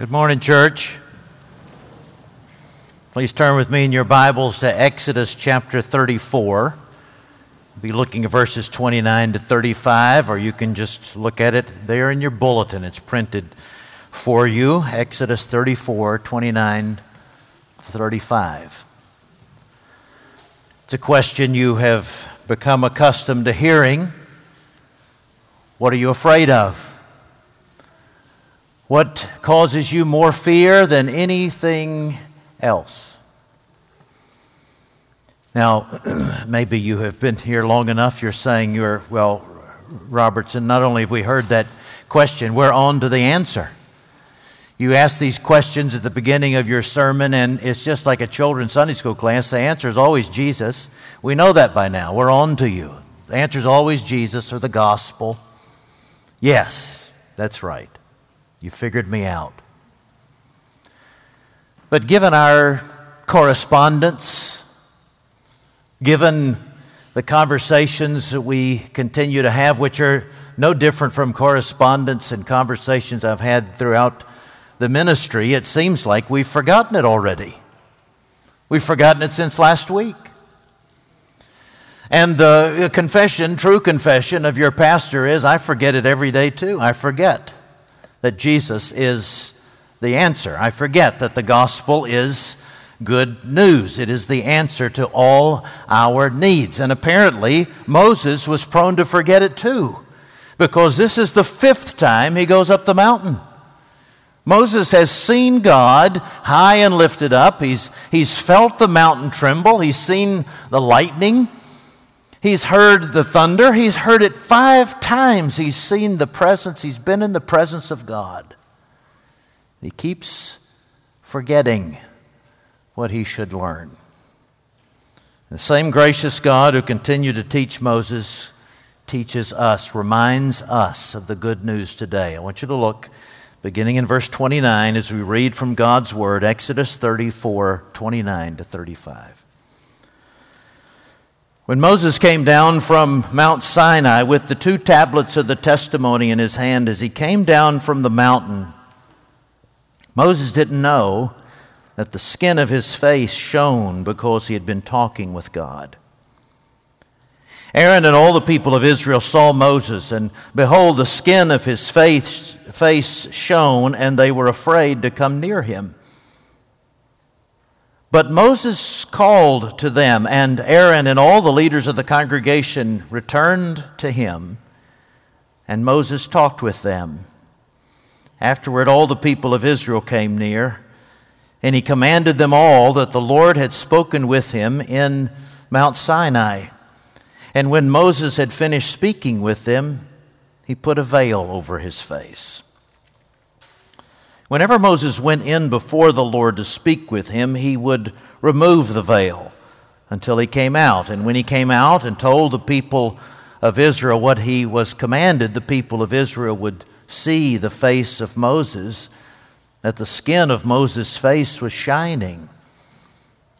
Good morning, church. Please turn with me in your Bibles to Exodus chapter 34. We'll be looking at verses 29 to 35, or you can just look at it there in your bulletin. It's printed for you. Exodus 34, 29 35. It's a question you have become accustomed to hearing. What are you afraid of? What causes you more fear than anything else? Now, maybe you have been here long enough, you're saying you're, well, Robertson, not only have we heard that question, we're on to the answer. You ask these questions at the beginning of your sermon, and it's just like a children's Sunday school class. The answer is always Jesus. We know that by now. We're on to you. The answer is always Jesus or the gospel. Yes, that's right. You figured me out. But given our correspondence, given the conversations that we continue to have, which are no different from correspondence and conversations I've had throughout the ministry, it seems like we've forgotten it already. We've forgotten it since last week. And the uh, confession, true confession of your pastor is I forget it every day too. I forget that Jesus is the answer. I forget that the gospel is good news. It is the answer to all our needs. And apparently, Moses was prone to forget it too, because this is the fifth time he goes up the mountain. Moses has seen God high and lifted up. He's, he's felt the mountain tremble. He's seen the lightning. He's heard the thunder. He's heard it five times. He's seen the presence. He's been in the presence of God. He keeps forgetting what he should learn. The same gracious God who continued to teach Moses teaches us, reminds us of the good news today. I want you to look beginning in verse 29 as we read from God's Word, Exodus 34 29 to 35. When Moses came down from Mount Sinai with the two tablets of the testimony in his hand, as he came down from the mountain, Moses didn't know that the skin of his face shone because he had been talking with God. Aaron and all the people of Israel saw Moses, and behold, the skin of his face, face shone, and they were afraid to come near him. But Moses called to them, and Aaron and all the leaders of the congregation returned to him, and Moses talked with them. Afterward, all the people of Israel came near, and he commanded them all that the Lord had spoken with him in Mount Sinai. And when Moses had finished speaking with them, he put a veil over his face. Whenever Moses went in before the Lord to speak with him, he would remove the veil until he came out. And when he came out and told the people of Israel what he was commanded, the people of Israel would see the face of Moses, that the skin of Moses' face was shining.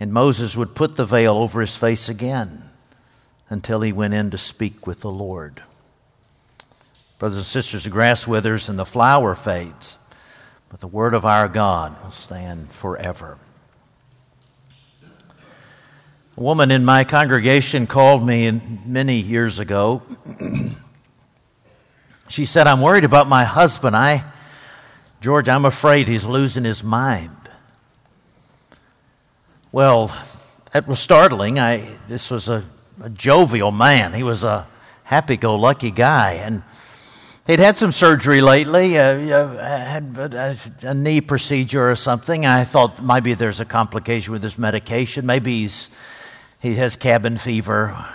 And Moses would put the veil over his face again until he went in to speak with the Lord. Brothers and sisters, the grass withers and the flower fades but the word of our God will stand forever. A woman in my congregation called me many years ago. she said, I'm worried about my husband. I, George, I'm afraid he's losing his mind. Well, that was startling. I, this was a, a jovial man. He was a happy go lucky guy. And He'd had some surgery lately, uh, had a, a, knee procedure or something. I thought maybe there's a complication with his medication. Maybe he's, he has cabin fever.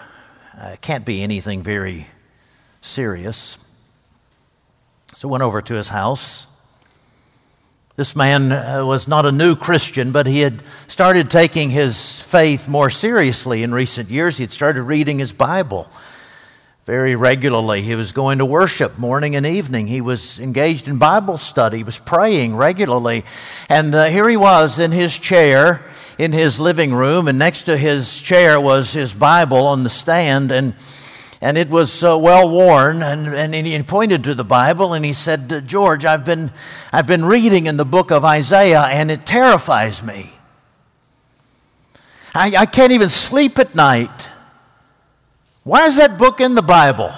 Uh, can't be anything very serious. So went over to his house. This man uh, was not a new Christian, but he had started taking his faith more seriously in recent years. He had started reading his Bible very regularly. He was going to worship morning and evening. He was engaged in Bible study. He was praying regularly. And uh, here he was in his chair in his living room, and next to his chair was his Bible on the stand. And and it was uh, well worn. And, and he pointed to the Bible and he said, George, I've been, I've been reading in the book of Isaiah and it terrifies me. I, I can't even sleep at night. Why is that book in the Bible?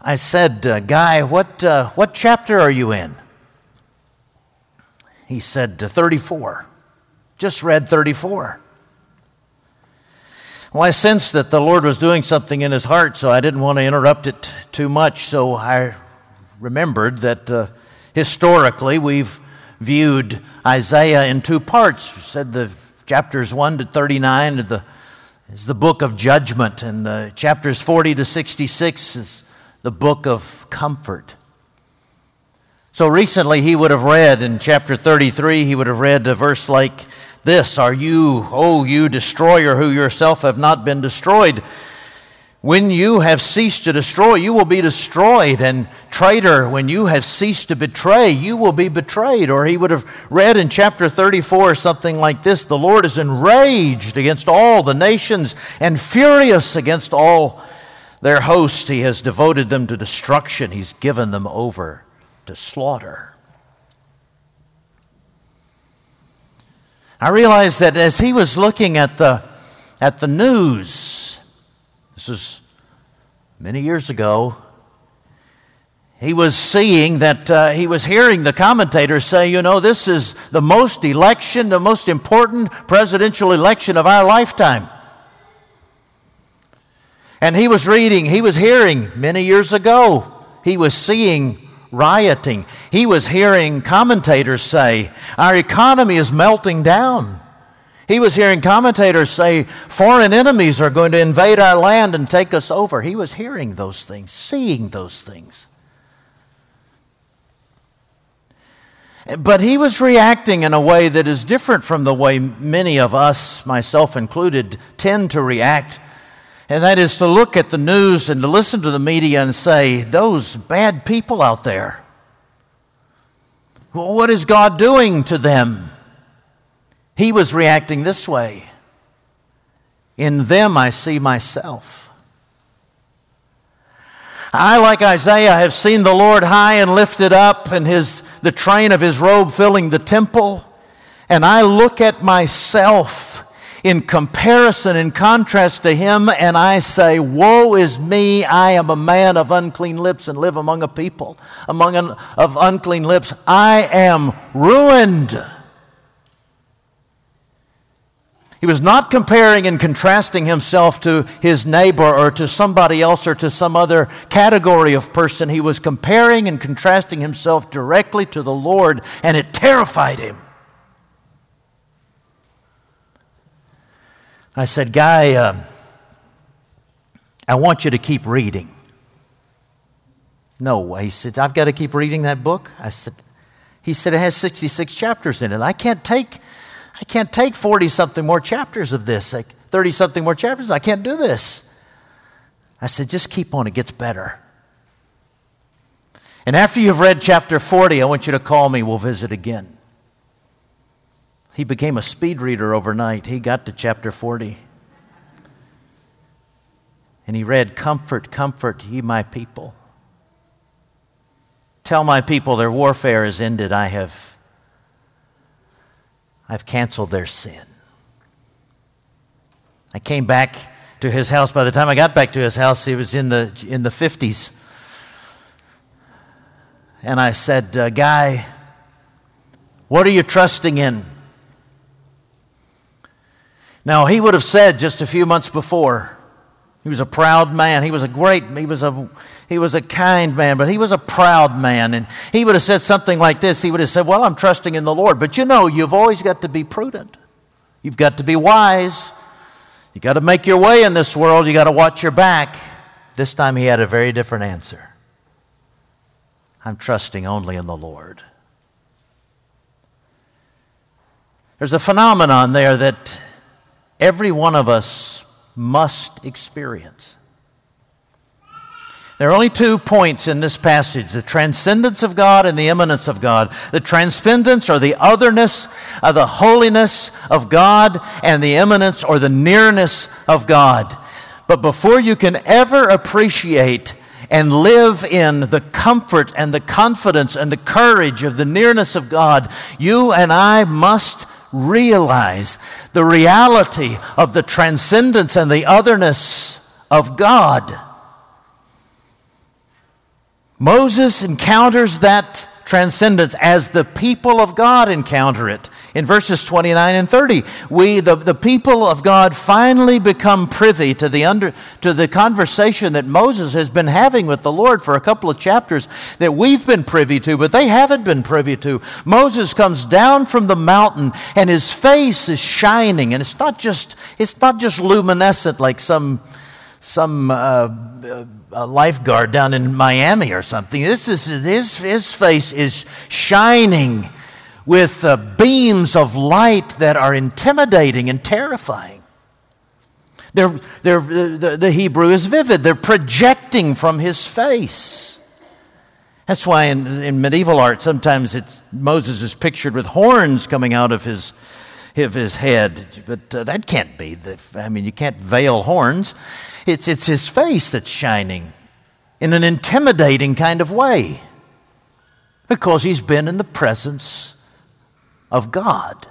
I said, uh, Guy, what, uh, what chapter are you in? He said, 34. Just read 34. Well, I sensed that the Lord was doing something in his heart, so I didn't want to interrupt it too much. So I remembered that uh, historically we've viewed Isaiah in two parts. We said the chapters 1 to 39 the, is the book of judgment, and the chapters 40 to 66 is the book of comfort. So recently he would have read in chapter 33, he would have read a verse like this Are you, O you destroyer, who yourself have not been destroyed? When you have ceased to destroy, you will be destroyed. And traitor, when you have ceased to betray, you will be betrayed. Or he would have read in chapter 34 something like this The Lord is enraged against all the nations and furious against all their host. He has devoted them to destruction, he's given them over to slaughter. I realized that as he was looking at the, at the news, this is many years ago, he was seeing that uh, he was hearing the commentators say, you know, this is the most election, the most important presidential election of our lifetime. And he was reading, he was hearing many years ago, he was seeing rioting. He was hearing commentators say, Our economy is melting down. He was hearing commentators say, Foreign enemies are going to invade our land and take us over. He was hearing those things, seeing those things. But he was reacting in a way that is different from the way many of us, myself included, tend to react and that is to look at the news and to listen to the media and say, those bad people out there, what is God doing to them? He was reacting this way. In them I see myself. I, like Isaiah, have seen the Lord high and lifted up, and his, the train of his robe filling the temple. And I look at myself in comparison, in contrast to him, and I say, Woe is me, I am a man of unclean lips and live among a people among of unclean lips. I am ruined. He was not comparing and contrasting himself to his neighbor or to somebody else or to some other category of person. He was comparing and contrasting himself directly to the Lord, and it terrified him. I said, Guy, uh, I want you to keep reading. No, he said, I've got to keep reading that book. I said, he said it has 66 chapters in it. I can't take, I can't take 40 something more chapters of this, like 30 something more chapters. I can't do this. I said, just keep on, it gets better. And after you've read chapter 40, I want you to call me, we'll visit again. He became a speed reader overnight. He got to chapter 40. And he read, Comfort, comfort ye my people. Tell my people their warfare is ended. I have I've canceled their sin. I came back to his house. By the time I got back to his house, he was in the, in the 50s. And I said, uh, Guy, what are you trusting in? Now, he would have said just a few months before, he was a proud man. He was a great, he was a, he was a kind man, but he was a proud man. And he would have said something like this. He would have said, Well, I'm trusting in the Lord. But you know, you've always got to be prudent. You've got to be wise. You got to make your way in this world. You got to watch your back. This time he had a very different answer. I'm trusting only in the Lord. There's a phenomenon there that every one of us must experience. There are only two points in this passage the transcendence of God and the immanence of God. The transcendence or the otherness, of the holiness of God, and the immanence or the nearness of God. But before you can ever appreciate and live in the comfort and the confidence and the courage of the nearness of God, you and I must realize the reality of the transcendence and the otherness of God. Moses encounters that transcendence as the people of God encounter it. In verses 29 and 30, we, the, the people of God, finally become privy to the, under, to the conversation that Moses has been having with the Lord for a couple of chapters that we've been privy to, but they haven't been privy to. Moses comes down from the mountain and his face is shining, and it's not just, it's not just luminescent like some, some uh, a lifeguard down in Miami or something. This is his, his face is shining with uh, beams of light that are intimidating and terrifying. They're, they're, the, the Hebrew is vivid. They're projecting from his face. That's why in, in medieval art, sometimes Moses is pictured with horns coming out of his, of his head. But uh, that can't be. The, I mean, you can't veil horns. It's, it's his face that's shining in an intimidating kind of way because he's been in the presence of God.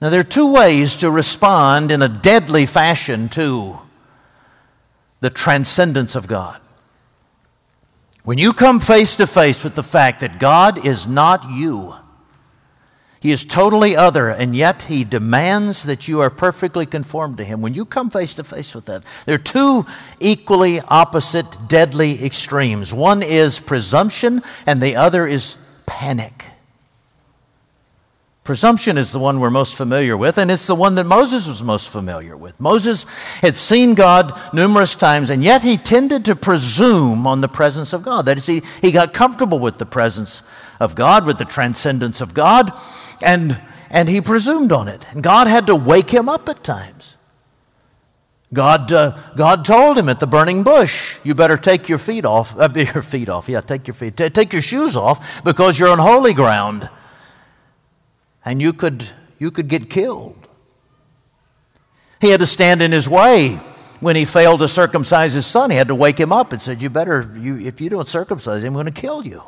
Now, there are two ways to respond in a deadly fashion to the transcendence of God. When you come face to face with the fact that God is not you, he is totally other, and yet He demands that you are perfectly conformed to Him. When you come face to face with that, there are two equally opposite, deadly extremes. One is presumption, and the other is panic. Presumption is the one we're most familiar with, and it's the one that Moses was most familiar with. Moses had seen God numerous times, and yet he tended to presume on the presence of God. That is, he, he got comfortable with the presence of God, with the transcendence of God, and, and he presumed on it. And God had to wake him up at times. God, uh, God told him at the burning bush, you better take your feet off, uh, your feet off, yeah, take your feet, T- take your shoes off because you're on holy ground and you could, you could get killed. He had to stand in his way when he failed to circumcise his son. He had to wake him up and said, you better, you, if you don't circumcise him, I'm going to kill you.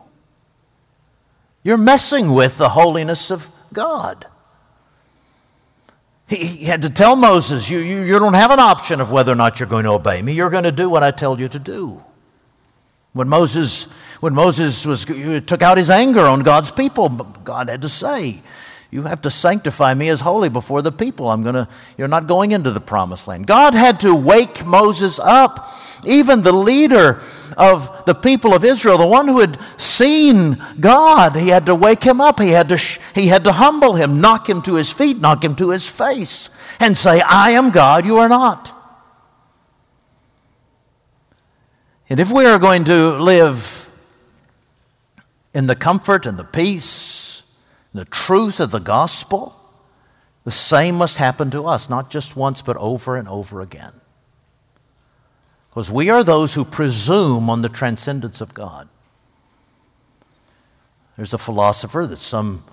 You're messing with the holiness of God. He, he had to tell Moses, you, you, you don't have an option of whether or not you're going to obey me. You're going to do what I tell you to do. When Moses, when Moses was, took out his anger on God's people, God had to say, you have to sanctify me as holy before the people. I'm gonna, you're not going into the promised land. God had to wake Moses up. Even the leader of the people of Israel, the one who had seen God, he had to wake him up. He had to, he had to humble him, knock him to his feet, knock him to his face, and say, I am God, you are not. And if we are going to live in the comfort and the peace the truth of the gospel, the same must happen to us, not just once, but over and over again. Because we are those who presume on the transcendence of God. There's a philosopher that some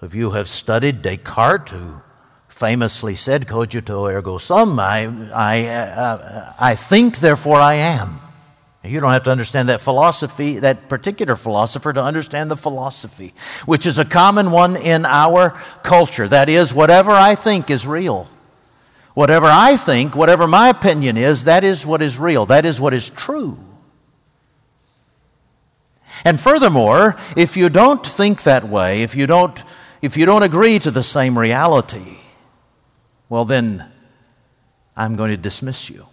of you have studied, Descartes, who famously said, Cogito ergo sum, I, I, uh, I think, therefore I am. You don't have to understand that philosophy, that particular philosopher, to understand the philosophy, which is a common one in our culture. That is, whatever I think is real. Whatever I think, whatever my opinion is, that is what is real. That is what is true. And furthermore, if you don't think that way, if you don't, if you don't agree to the same reality, well, then I'm going to dismiss you.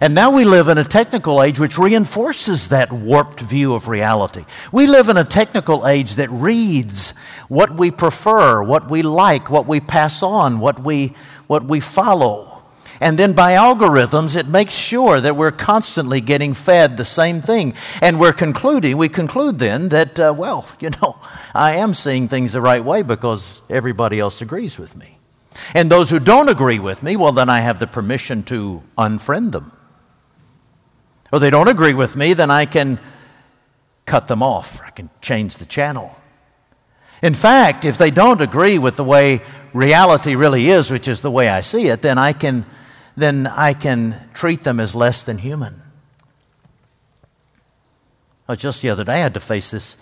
And now we live in a technical age which reinforces that warped view of reality. We live in a technical age that reads what we prefer, what we like, what we pass on, what we, what we follow. And then by algorithms, it makes sure that we're constantly getting fed the same thing. And we're concluding, we conclude then that, uh, well, you know, I am seeing things the right way because everybody else agrees with me. And those who don't agree with me, well, then I have the permission to unfriend them or they don't agree with me, then I can cut them off. I can change the channel. In fact, if they don't agree with the way reality really is, which is the way I see it, then I can, then I can treat them as less than human. Oh, just the other day, I had to face this.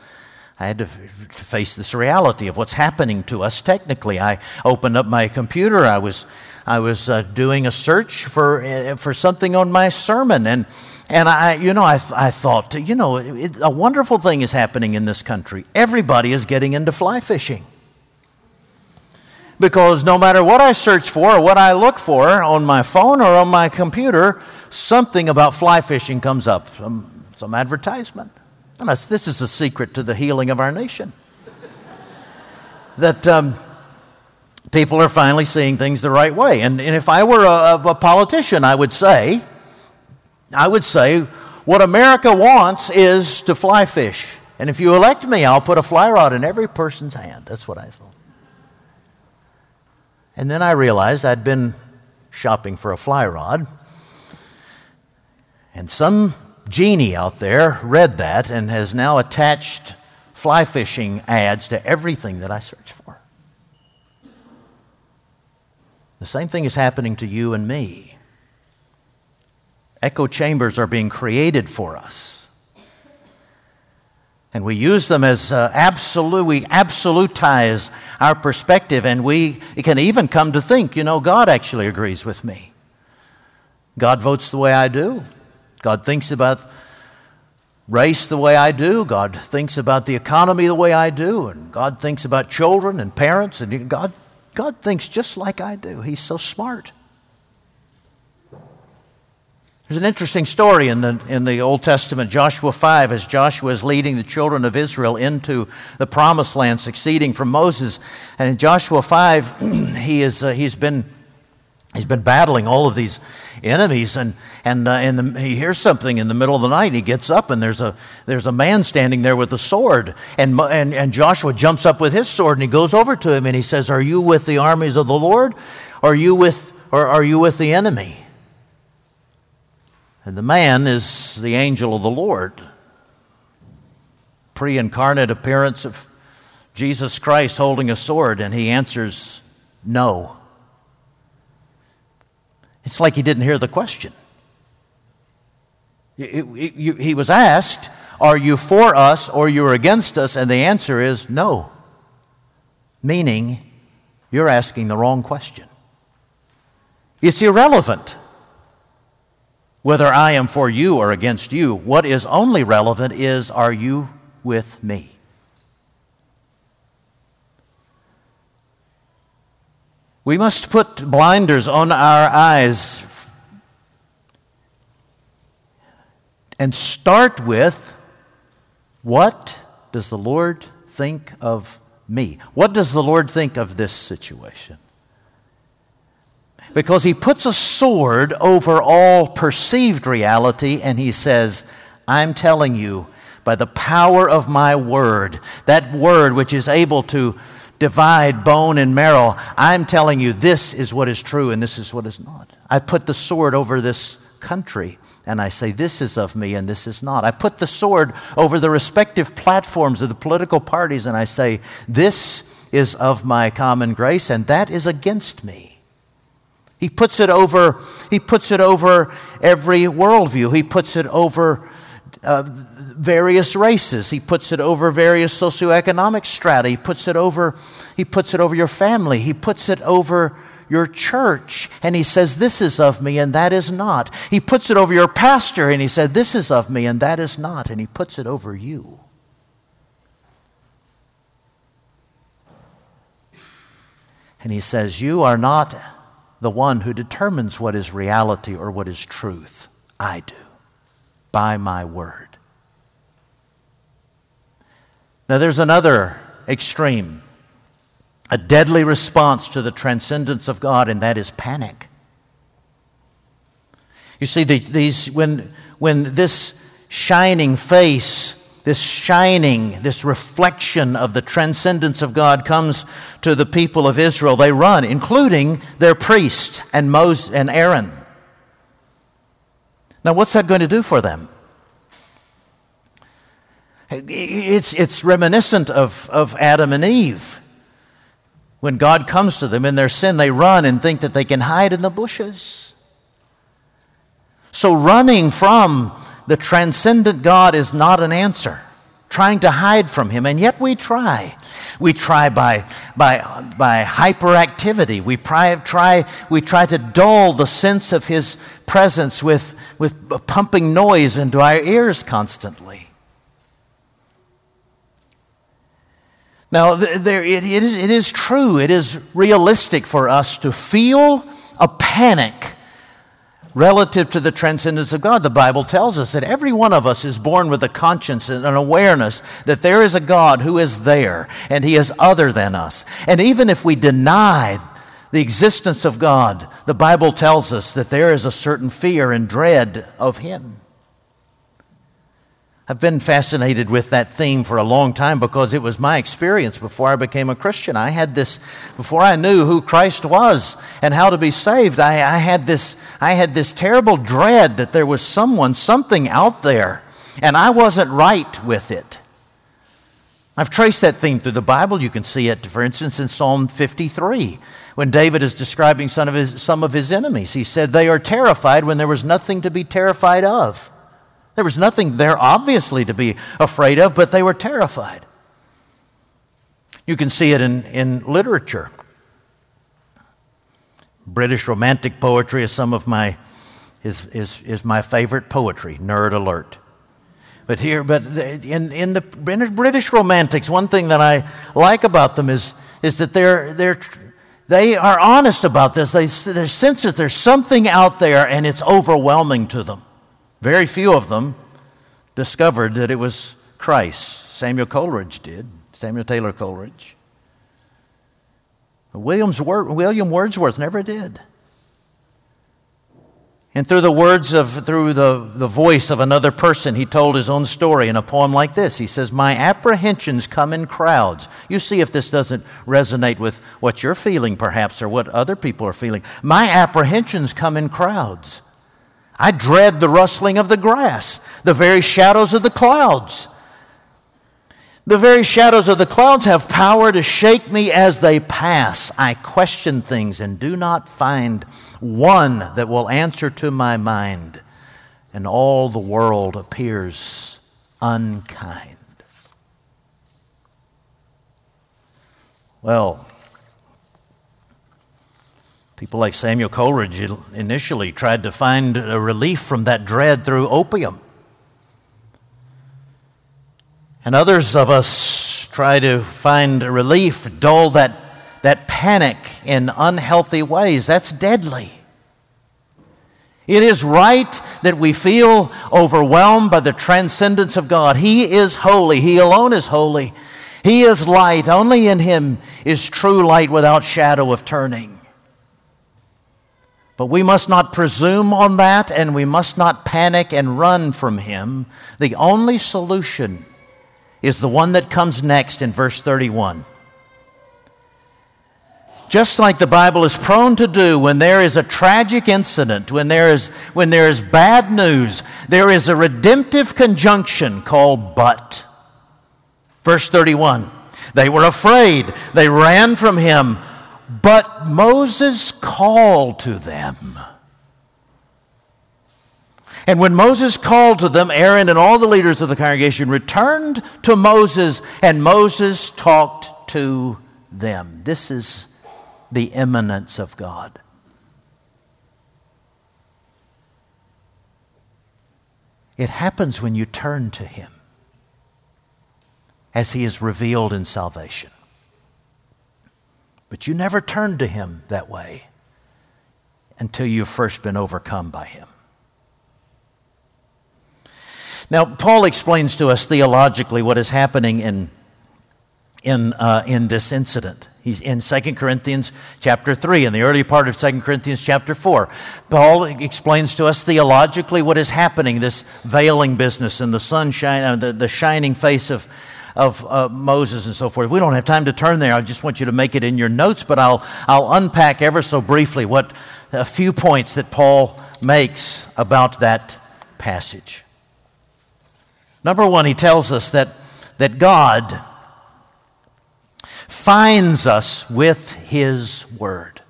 I had to face this reality of what's happening to us technically. I opened up my computer. I was, I was uh, doing a search for, uh, for something on my sermon, and and I, you know, I, I thought, you know, it, a wonderful thing is happening in this country. Everybody is getting into fly fishing. Because no matter what I search for or what I look for on my phone or on my computer, something about fly fishing comes up, some, some advertisement. And this is a secret to the healing of our nation. that um, people are finally seeing things the right way. And, and if I were a, a politician, I would say, I would say what America wants is to fly fish. And if you elect me, I'll put a fly rod in every person's hand. That's what I thought. And then I realized I'd been shopping for a fly rod. And some genie out there read that and has now attached fly fishing ads to everything that I search for. The same thing is happening to you and me. Echo chambers are being created for us. And we use them as uh, absolute, we absolutize our perspective, and we can even come to think, you know, God actually agrees with me. God votes the way I do. God thinks about race the way I do. God thinks about the economy the way I do. And God thinks about children and parents. And God, God thinks just like I do. He's so smart. There's an interesting story in the, in the Old Testament, Joshua 5, as Joshua is leading the children of Israel into the promised land, succeeding from Moses. And in Joshua 5, he is, uh, he's, been, he's been battling all of these enemies, and, and, uh, and the, he hears something in the middle of the night. He gets up, and there's a, there's a man standing there with a sword. And, and, and Joshua jumps up with his sword, and he goes over to him, and he says, Are you with the armies of the Lord? Or are you with, or are you with the enemy? And the man is the angel of the Lord. Pre incarnate appearance of Jesus Christ holding a sword, and he answers, No. It's like he didn't hear the question. He was asked, Are you for us or you're against us? And the answer is no. Meaning, you're asking the wrong question. It's irrelevant whether I am for you or against you. What is only relevant is are you with me? We must put blinders on our eyes and start with what does the Lord think of me? What does the Lord think of this situation? Because he puts a sword over all perceived reality and he says, I'm telling you, by the power of my word, that word which is able to divide bone and marrow, I'm telling you, this is what is true and this is what is not. I put the sword over this country and I say, this is of me and this is not. I put the sword over the respective platforms of the political parties and I say, this is of my common grace and that is against me. He puts it over, he puts it over every worldview. He puts it over uh, various races. He puts it over various socioeconomic strata. He puts it over, he puts it over your family. He puts it over your church. And he says, This is of me and that is not. He puts it over your pastor and he said, This is of me and that is not. And he puts it over you. And he says, You are not the one who determines what is reality or what is truth. I do, by my word. Now, there's another extreme, a deadly response to the transcendence of God, and that is panic. You see, these, when, when this shining face this shining, this reflection of the transcendence of God comes to the people of Israel. They run, including their priest and Moses and Aaron. Now, what's that going to do for them? It's, it's reminiscent of, of Adam and Eve. When God comes to them in their sin, they run and think that they can hide in the bushes. So, running from the transcendent God is not an answer. Trying to hide from Him, and yet we try. We try by, by, by hyperactivity. We try, try, we try to dull the sense of His presence with, with pumping noise into our ears constantly. Now, there, it, it, is, it is true, it is realistic for us to feel a panic relative to the transcendence of God. The Bible tells us that every one of us is born with a conscience and an awareness that there is a God who is there and He is other than us. And even if we deny the existence of God, the Bible tells us that there is a certain fear and dread of Him. I've been fascinated with that theme for a long time because it was my experience before I became a Christian. I had this, before I knew who Christ was and how to be saved, I, I, had, this, I had this terrible dread that there was someone, something out there, and I wasn't right with it. I've traced that theme through the Bible. You can see it, for instance, in Psalm 53, when David is describing some of his, some of his enemies. He said, They are terrified when there was nothing to be terrified of. There was nothing there, obviously, to be afraid of, but they were terrified. You can see it in, in literature. British romantic poetry is some of my is, is, is my favorite poetry, nerd alert. But here, but in, in the British romantics, one thing that I like about them is, is that they're, they're, they are honest about this. They, they sense that there's something out there and it's overwhelming to them. Very few of them discovered that it was Christ. Samuel Coleridge did, Samuel Taylor Coleridge. William's, William Wordsworth never did. And through the words of, through the, the voice of another person, he told his own story in a poem like this. He says, My apprehensions come in crowds. You see if this doesn't resonate with what you're feeling, perhaps, or what other people are feeling. My apprehensions come in crowds. I dread the rustling of the grass, the very shadows of the clouds. The very shadows of the clouds have power to shake me as they pass. I question things and do not find one that will answer to my mind, and all the world appears unkind. Well, People like Samuel Coleridge initially tried to find a relief from that dread through opium. And others of us try to find relief, dull that, that panic in unhealthy ways. That's deadly. It is right that we feel overwhelmed by the transcendence of God. He is holy, He alone is holy. He is light. Only in Him is true light without shadow of turning. But we must not presume on that and we must not panic and run from him. The only solution is the one that comes next in verse 31. Just like the Bible is prone to do when there is a tragic incident, when there is, when there is bad news, there is a redemptive conjunction called but. Verse 31 They were afraid, they ran from him but Moses called to them. And when Moses called to them, Aaron and all the leaders of the congregation returned to Moses, and Moses talked to them. This is the immanence of God. It happens when you turn to Him as He is revealed in salvation. But you never turn to Him that way until you've first been overcome by Him. Now, Paul explains to us theologically what is happening in, in, uh, in this incident. He's in 2 Corinthians chapter 3, in the early part of 2 Corinthians chapter 4. Paul explains to us theologically what is happening, this veiling business and the sunshine, uh, the, the shining face of, of uh, Moses and so forth. We don't have time to turn there. I just want you to make it in your notes, but I'll, I'll unpack ever so briefly what a few points that Paul makes about that passage. Number one, he tells us that, that God finds us with his word.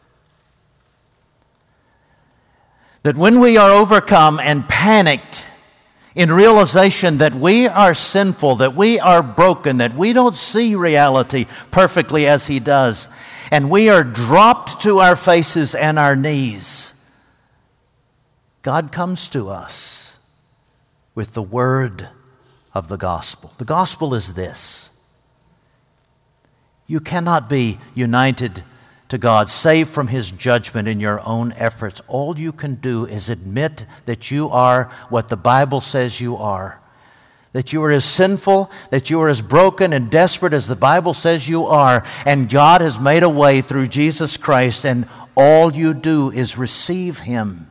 That when we are overcome and panicked in realization that we are sinful, that we are broken, that we don't see reality perfectly as he does, and we are dropped to our faces and our knees, God comes to us with the word of the gospel. The gospel is this. You cannot be united to God, saved from His judgment in your own efforts. All you can do is admit that you are what the Bible says you are. That you are as sinful, that you are as broken and desperate as the Bible says you are, and God has made a way through Jesus Christ, and all you do is receive Him.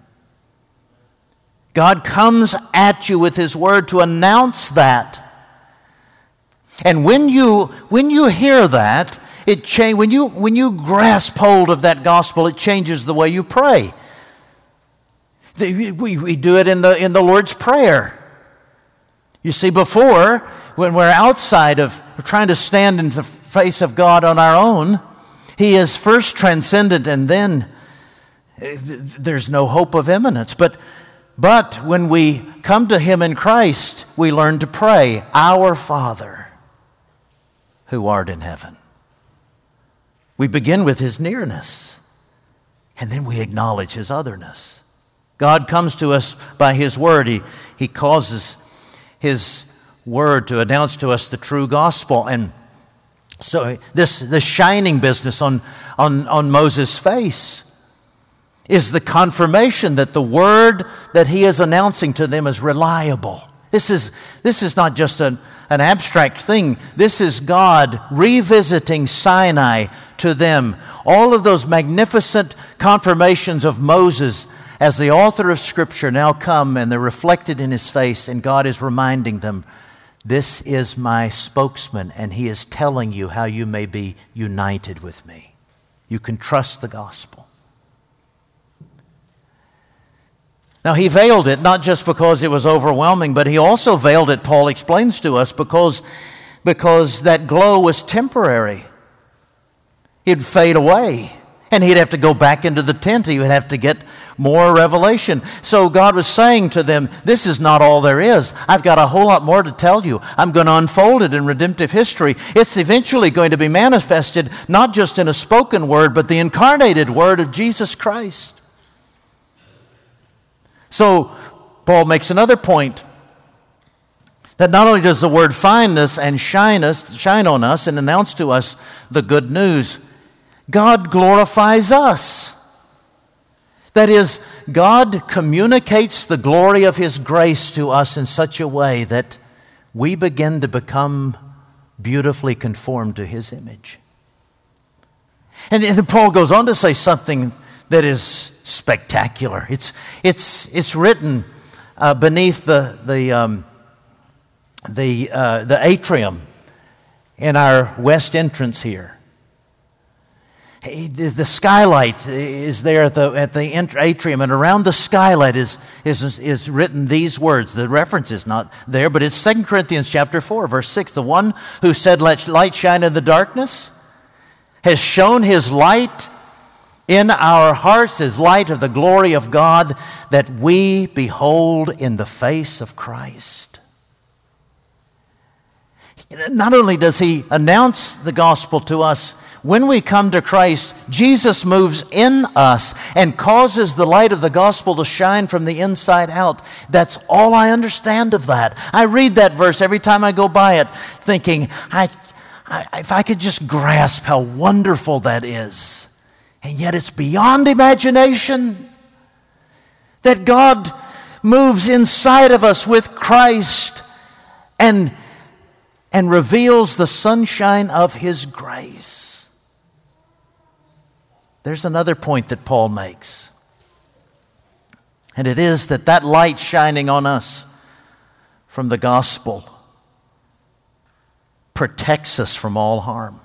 God comes at you with His Word to announce that. And when you, when you hear that, it cha- when, you, when you grasp hold of that gospel, it changes the way you pray. We, we do it in the, in the Lord's Prayer. You see, before, when we're outside of we're trying to stand in the face of God on our own, He is first transcendent and then eh, there's no hope of immanence. But, but when we come to Him in Christ, we learn to pray, Our Father who art in heaven. We begin with his nearness, and then we acknowledge his otherness. God comes to us by his word. He, he causes his word to announce to us the true gospel. And so, this, this shining business on, on, on Moses' face is the confirmation that the word that he is announcing to them is reliable. This is, this is not just an, an abstract thing. This is God revisiting Sinai to them. All of those magnificent confirmations of Moses as the author of Scripture now come and they're reflected in his face, and God is reminding them, This is my spokesman, and he is telling you how you may be united with me. You can trust the gospel. Now, he veiled it not just because it was overwhelming, but he also veiled it, Paul explains to us, because, because that glow was temporary. It'd fade away. And he'd have to go back into the tent. He would have to get more revelation. So God was saying to them, This is not all there is. I've got a whole lot more to tell you. I'm going to unfold it in redemptive history. It's eventually going to be manifested not just in a spoken word, but the incarnated word of Jesus Christ. So, Paul makes another point that not only does the word find us and shine us, shine on us and announce to us the good news, God glorifies us. That is, God communicates the glory of His grace to us in such a way that we begin to become beautifully conformed to His image. And, and Paul goes on to say something that is spectacular. It's, it's, it's written uh, beneath the, the, um, the, uh, the atrium in our west entrance here. The skylight is there at the, at the atrium, and around the skylight is, is, is written these words. The reference is not there, but it's 2 Corinthians chapter 4, verse 6. The one who said, Let light shine in the darkness, has shown his light in our hearts is light of the glory of God that we behold in the face of Christ. Not only does he announce the gospel to us, when we come to Christ, Jesus moves in us and causes the light of the gospel to shine from the inside out. That's all I understand of that. I read that verse every time I go by it, thinking, I, I, if I could just grasp how wonderful that is. And yet it's beyond imagination that God moves inside of us with Christ and, and reveals the sunshine of His grace. There's another point that Paul makes. And it is that that light shining on us from the gospel protects us from all harm.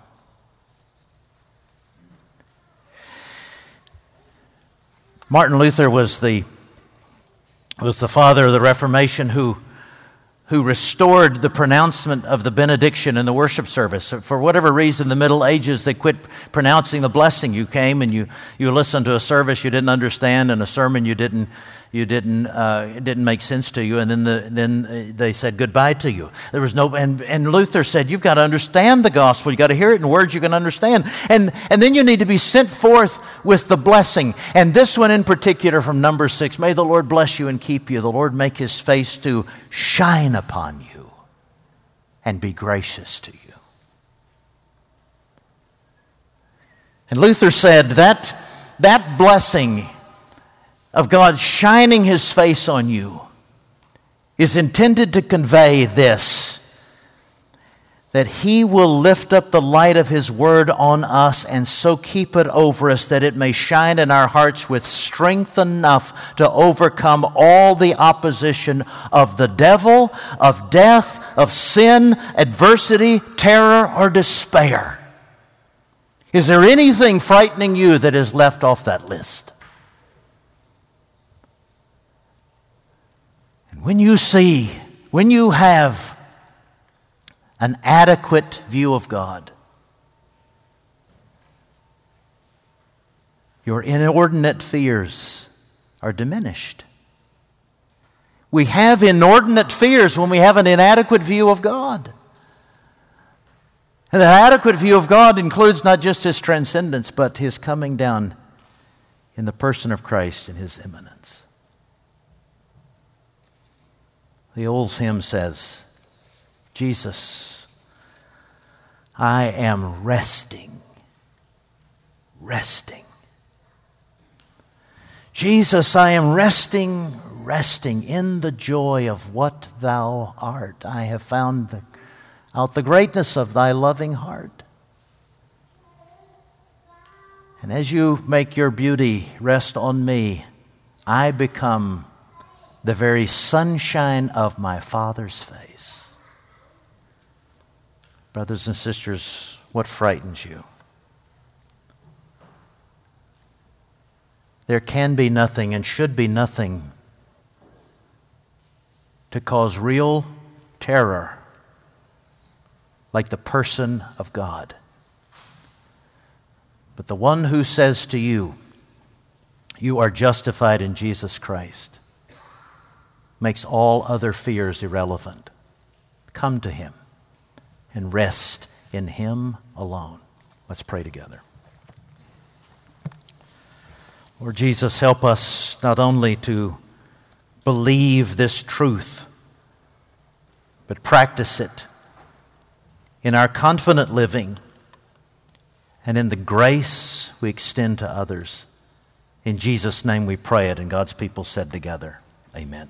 Martin Luther was the was the father of the Reformation who who restored the pronouncement of the benediction in the worship service. For whatever reason, the Middle Ages, they quit pronouncing the blessing. You came and you, you listened to a service you didn't understand and a sermon you didn't, you didn't, uh, didn't make sense to you, and then, the, then they said goodbye to you. There was no, and, and Luther said, You've got to understand the gospel. You've got to hear it in words you can understand. And, and then you need to be sent forth with the blessing. And this one in particular from number six May the Lord bless you and keep you. The Lord make his face to shine upon you and be gracious to you. And Luther said that that blessing of God shining his face on you is intended to convey this that he will lift up the light of his word on us and so keep it over us that it may shine in our hearts with strength enough to overcome all the opposition of the devil, of death, of sin, adversity, terror, or despair. Is there anything frightening you that is left off that list? And when you see, when you have an adequate view of God. Your inordinate fears are diminished. We have inordinate fears when we have an inadequate view of God. And that adequate view of God includes not just his transcendence, but his coming down in the person of Christ in his immanence. The old hymn says, Jesus, I am resting, resting. Jesus, I am resting, resting in the joy of what thou art. I have found the, out the greatness of thy loving heart. And as you make your beauty rest on me, I become the very sunshine of my Father's face. Brothers and sisters, what frightens you? There can be nothing and should be nothing to cause real terror like the person of God. But the one who says to you, You are justified in Jesus Christ, makes all other fears irrelevant. Come to him and rest in Him alone. Let's pray together. Lord Jesus, help us not only to believe this truth, but practice it in our confident living and in the grace we extend to others. In Jesus' name we pray it, and God's people said together, Amen.